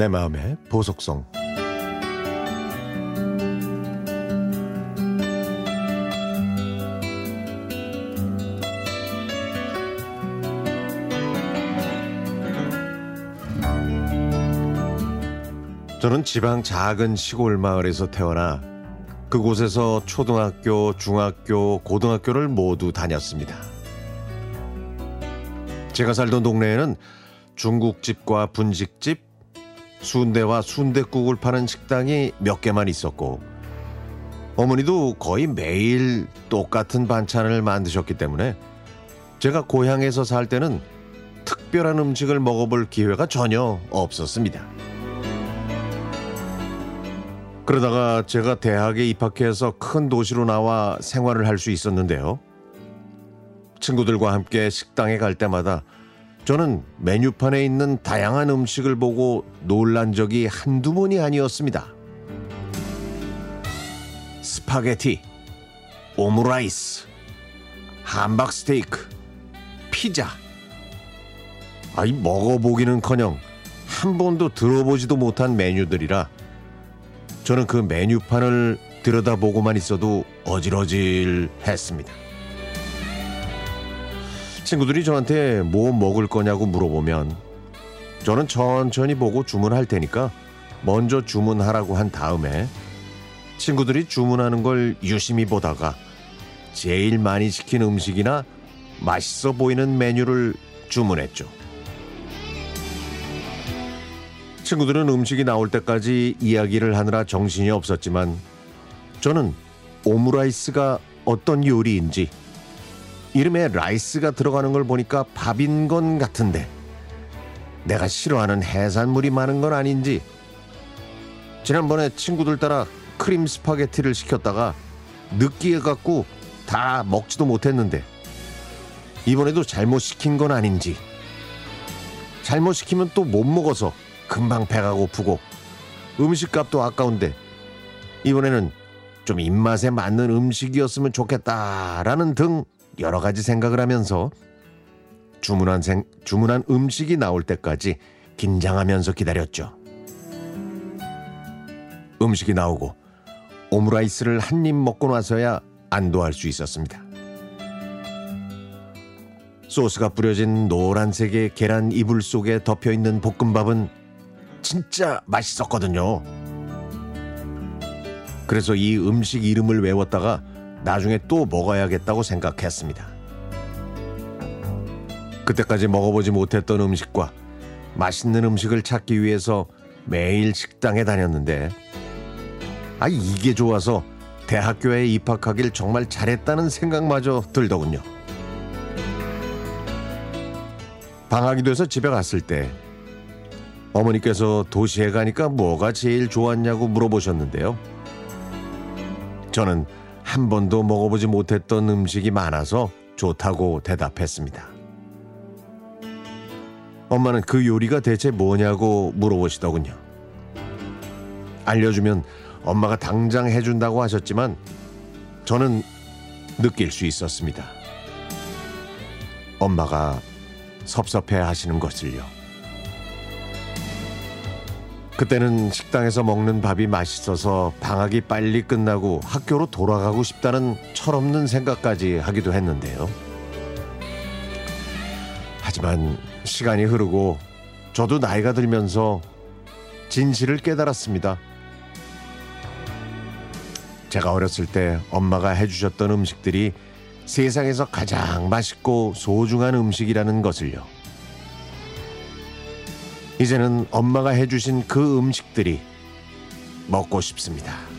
내 마음의 보석성 저는 지방 작은 시골 마을에서 태어나 그곳에서 초등학교, 중학교, 고등학교를 모두 다녔습니다. 제가 살던 동네에는 중국집과 분식집, 순대와 순대국을 파는 식당이 몇 개만 있었고 어머니도 거의 매일 똑같은 반찬을 만드셨기 때문에 제가 고향에서 살 때는 특별한 음식을 먹어볼 기회가 전혀 없었습니다. 그러다가 제가 대학에 입학해서 큰 도시로 나와 생활을 할 수 있었는데요. 친구들과 함께 식당에 갈 때마다 저는 메뉴판에 있는 다양한 음식을 보고 놀란 적이 한두 번이 아니었습니다. 스파게티, 오므라이스, 함박 스테이크, 피자. 아이 먹어보기는커녕 한 번도 들어보지도 못한 메뉴들이라 저는 그 메뉴판을 들여다보고만 있어도 어질어질했습니다. 친구들이 저한테 뭐 먹을 거냐고 물어보면 저는 천천히 보고 주문할 테니까 먼저 주문하라고 한 다음에 친구들이 주문하는 걸 유심히 보다가 제일 많이 시킨 음식이나 맛있어 보이는 메뉴를 주문했죠. 친구들은 음식이 나올 때까지 이야기를 하느라 정신이 없었지만 저는 오므라이스가 어떤 요리인지 이름에 라이스가 들어가는 걸 보니까 밥인 건 같은데 내가 싫어하는 해산물이 많은 건 아닌지. 지난번에 친구들 따라 크림 스파게티를 시켰다가 느끼해 갖고 다 먹지도 못했는데 이번에도 잘못 시킨 건 아닌지. 잘못 시키면 또 못 먹어서 금방 배가 고프고 음식값도 아까운데 이번에는 좀 입맛에 맞는 음식이었으면 좋겠다라는 등 여러 가지 생각을 하면서 주문한, 생, 주문한 음식이 나올 때까지 긴장하면서 기다렸죠. 음식이 나오고 오므라이스를 한 입 먹고 나서야 안도할 수 있었습니다. 소스가 뿌려진 노란색의 계란 이불 속에 덮여 있는 볶음밥은 진짜 맛있었거든요. 그래서 이 음식 이름을 외웠다가 나중에 또 먹어야겠다고 생각했습니다. 그때까지 먹어보지 못했던 음식과 맛있는 음식을 찾기 위해서 매일 식당에 다녔는데, 아, 이게 좋아서 대학교에 입학하길 정말 잘했다는 생각마저 들더군요. 방학이 돼서 집에 갔을 때, 어머니께서 도시에 가니까 뭐가 제일 좋았냐고 물어보셨는데요. 저는 한 번도 먹어보지 못했던 음식이 많아서 좋다고 대답했습니다. 엄마는 그 요리가 대체 뭐냐고 물어보시더군요. 알려주면 엄마가 당장 해준다고 하셨지만 저는 느낄 수 있었습니다. 엄마가 섭섭해 하시는 것을요. 그때는 식당에서 먹는 밥이 맛있어서 방학이 빨리 끝나고 학교로 돌아가고 싶다는 철없는 생각까지 하기도 했는데요. 하지만 시간이 흐르고 저도 나이가 들면서 진실을 깨달았습니다. 제가 어렸을 때 엄마가 해주셨던 음식들이 세상에서 가장 맛있고 소중한 음식이라는 것을요. 이제는 엄마가 해주신 그 음식들이 먹고 싶습니다.